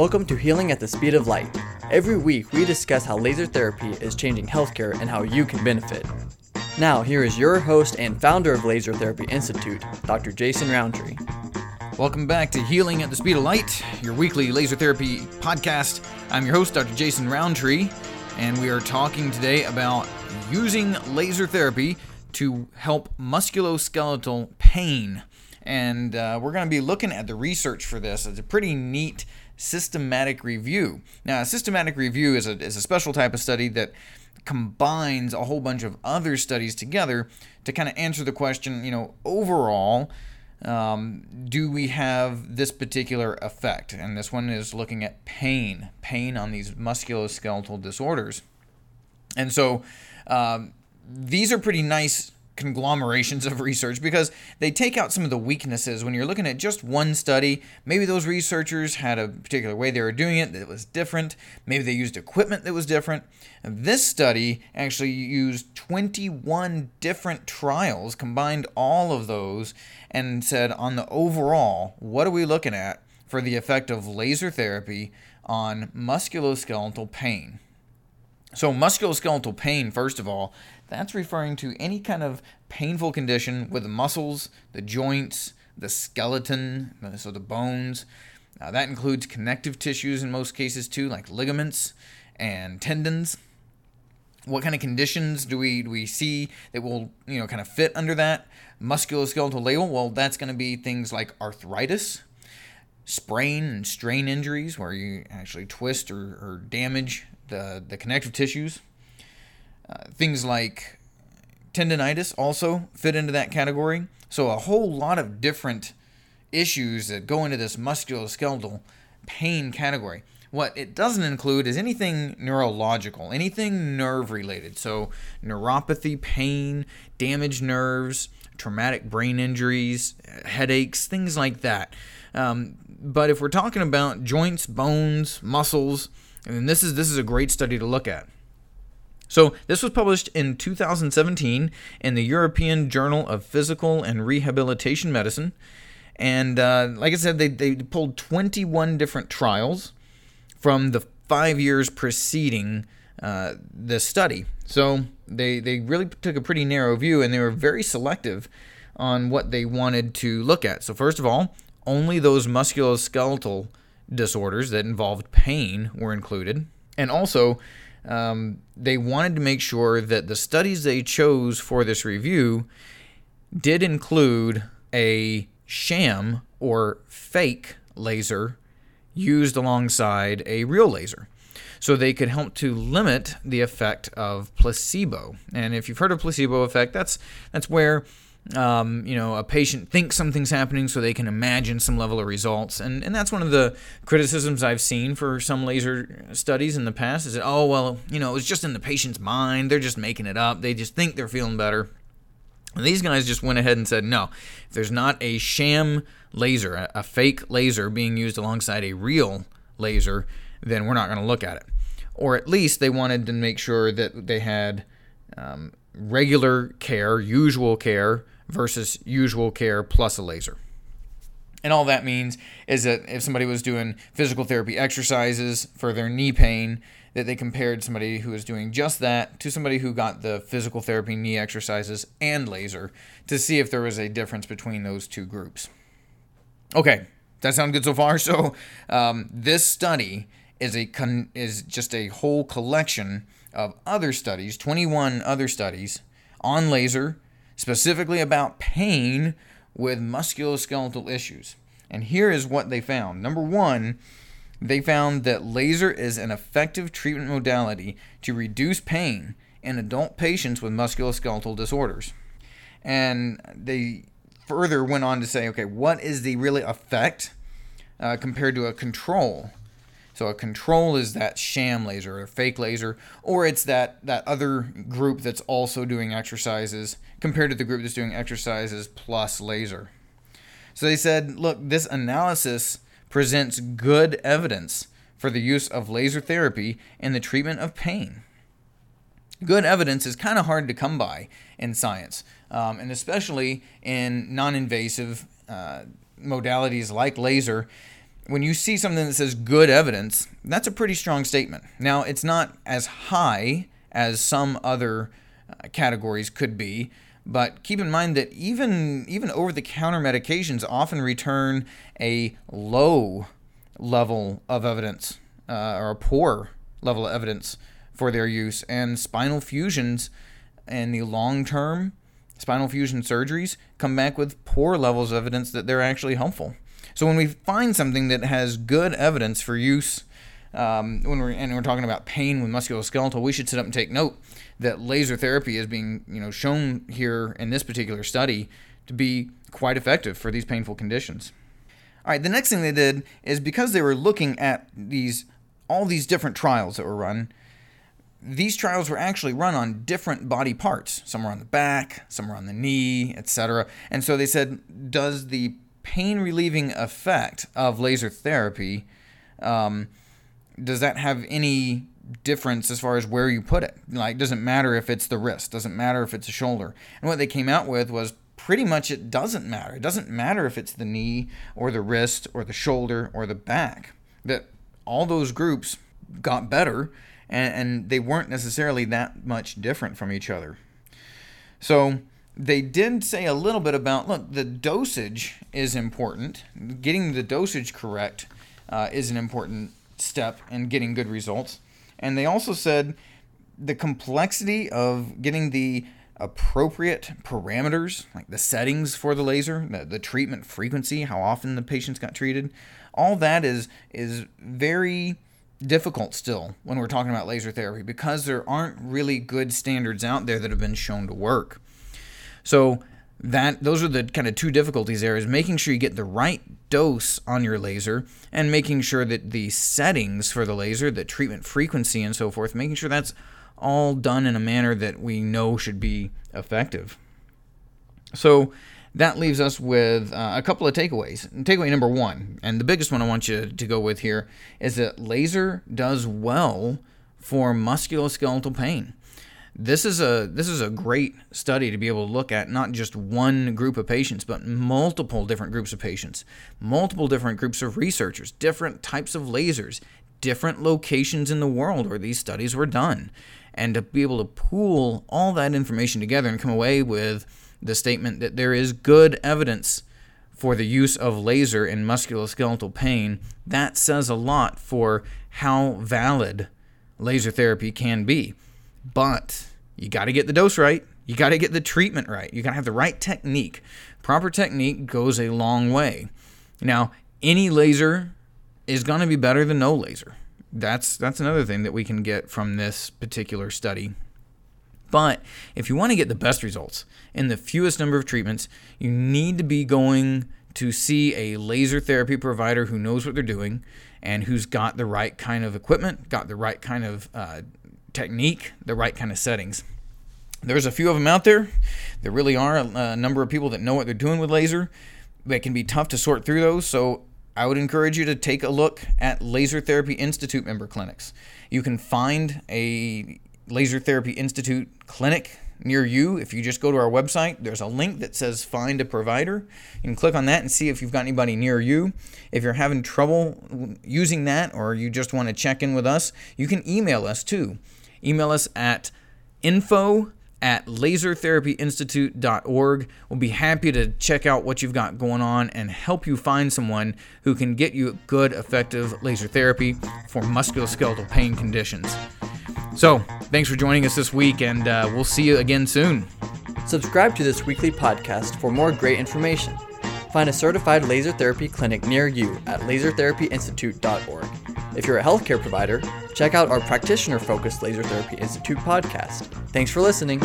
Welcome to Healing at the Speed of Light. Every week, we discuss how laser therapy is changing healthcare and how you can benefit. Now, here is your host and founder of Laser Therapy Institute, Dr. Jason Rountree. Welcome back to Healing at the Speed of Light, your weekly laser therapy podcast. I'm your host, Dr. Jason Rountree, and we are talking today about using laser therapy to help musculoskeletal pain. And uh, we're going to be looking at the research for this. It's a pretty neat systematic review. Now, a systematic review is a, is a special type of study that combines a whole bunch of other studies together to kind of answer the question, you know, overall, um, do we have this particular effect? And this one is looking at pain, pain on these musculoskeletal disorders. And so um, these are pretty nice conglomerations of research because they take out some of the weaknesses when you're looking at just one study. Maybe those researchers had a particular way they were doing it that was different. Maybe they used equipment that was different. And this study actually used 21 different trials, combined all of those, and said on the overall, what are we looking at for the effect of laser therapy on musculoskeletal pain? So, musculoskeletal pain, first of all, that's referring to any kind of painful condition with the muscles, the joints, the skeleton, so the bones. Uh, that includes connective tissues in most cases too, like ligaments and tendons. What kind of conditions do we do we see that will you know kind of fit under that musculoskeletal label? Well, that's going to be things like arthritis, sprain and strain injuries, where you actually twist or, or damage the the connective tissues uh, things like tendonitis also fit into that category. So, a whole lot of different issues that go into this musculoskeletal pain category. What it doesn't include is anything neurological, anything nerve related. So, neuropathy, pain, damaged nerves, traumatic brain injuries, headaches, things like that. Um, but if we're talking about joints, bones, muscles, and this is this is a great study to look at. So, this was published in 2017 in the European Journal of Physical and Rehabilitation Medicine. And uh, like I said, they, they pulled 21 different trials from the five years preceding uh, this study. So, they, they really took a pretty narrow view and they were very selective on what they wanted to look at. So, first of all, only those musculoskeletal disorders that involved pain were included. And also, um, they wanted to make sure that the studies they chose for this review did include a sham or fake laser used alongside a real laser. So they could help to limit the effect of placebo. And if you've heard of placebo effect, that's that's where um, you know, a patient thinks something's happening so they can imagine some level of results. And, and that's one of the criticisms I've seen for some laser studies in the past is that, oh, well, you know, it's just in the patient's mind. They're just making it up. They just think they're feeling better. And these guys just went ahead and said, no, if there's not a sham laser, a, a fake laser being used alongside a real laser, then we're not going to look at it. Or at least they wanted to make sure that they had um, regular care, usual care, versus usual care plus a laser. And all that means is that if somebody was doing physical therapy exercises for their knee pain, that they compared somebody who was doing just that to somebody who got the physical therapy knee exercises and laser to see if there was a difference between those two groups. Okay, that sound good so far? So um, this study is a con- is just a whole collection of other studies, 21 other studies on laser, specifically about pain with musculoskeletal issues. And here is what they found. Number one, they found that laser is an effective treatment modality to reduce pain in adult patients with musculoskeletal disorders. And they further went on to say, okay, what is the really effect uh, compared to a control? So a control is that sham laser or fake laser, or it's that, that other group that's also doing exercises compared to the group that's doing exercises plus laser. So they said, look, this analysis presents good evidence for the use of laser therapy in the treatment of pain. Good evidence is kind of hard to come by in science, um, and especially in non invasive uh, modalities like laser when you see something that says good evidence, that's a pretty strong statement. Now, it's not as high as some other uh, categories could be, but keep in mind that even even over-the-counter medications often return a low level of evidence uh, or a poor level of evidence for their use, and spinal fusions and the long-term spinal fusion surgeries come back with poor levels of evidence that they're actually helpful. So when we find something that has good evidence for use, um, when we're and we're talking about pain with musculoskeletal, we should sit up and take note that laser therapy is being you know shown here in this particular study to be quite effective for these painful conditions. All right, the next thing they did is because they were looking at these all these different trials that were run, these trials were actually run on different body parts. Some were on the back, some were on the knee, etc. And so they said, does the pain relieving effect of laser therapy, um, does that have any difference as far as where you put it? Like, doesn't matter if it's the wrist, doesn't matter if it's a shoulder. And what they came out with was pretty much it doesn't matter. It doesn't matter if it's the knee or the wrist or the shoulder or the back. That all those groups got better and, and they weren't necessarily that much different from each other. So they did say a little bit about look, the dosage is important. Getting the dosage correct uh, is an important step in getting good results. And they also said the complexity of getting the appropriate parameters, like the settings for the laser, the, the treatment frequency, how often the patients got treated, all that is is very difficult still when we're talking about laser therapy because there aren't really good standards out there that have been shown to work. So that those are the kind of two difficulties there is making sure you get the right dose on your laser and making sure that the settings for the laser, the treatment frequency and so forth, making sure that's all done in a manner that we know should be effective. So that leaves us with uh, a couple of takeaways. Takeaway number one, and the biggest one I want you to go with here, is that laser does well for musculoskeletal pain. This is a this is a great study to be able to look at not just one group of patients, but multiple different groups of patients, multiple different groups of researchers, different types of lasers, different locations in the world where these studies were done, and to be able to pool all that information together and come away with the statement that there is good evidence for the use of laser in musculoskeletal pain, that says a lot for how valid laser therapy can be. But you got to get the dose right. You got to get the treatment right. You got to have the right technique. Proper technique goes a long way. Now, any laser is going to be better than no laser. That's that's another thing that we can get from this particular study. But if you want to get the best results in the fewest number of treatments, you need to be going to see a laser therapy provider who knows what they're doing and who's got the right kind of equipment, got the right kind of uh, technique, the right kind of settings. There's a few of them out there. There really are a, number of people that know what they're doing with laser. It can be tough to sort through those, so I would encourage you to take a look at Laser Therapy Institute member clinics. You can find a Laser Therapy Institute clinic near you. If you just go to our website, there's a link that says find a provider. You can click on that and see if you've got anybody near you. If you're having trouble using that or you just want to check in with us, you can email us too. Email us at info at lasertherapyinstitute.org. We'll be happy to check out what you've got going on and help you find someone who can get you good, effective laser therapy for musculoskeletal pain conditions. So, thanks for joining us this week, and uh, we'll see you again soon. Subscribe to this weekly podcast for more great information. Find a certified laser therapy clinic near you at lasertherapyinstitute.org. If you're a healthcare provider, check out our practitioner focused Laser Therapy Institute podcast. Thanks for listening.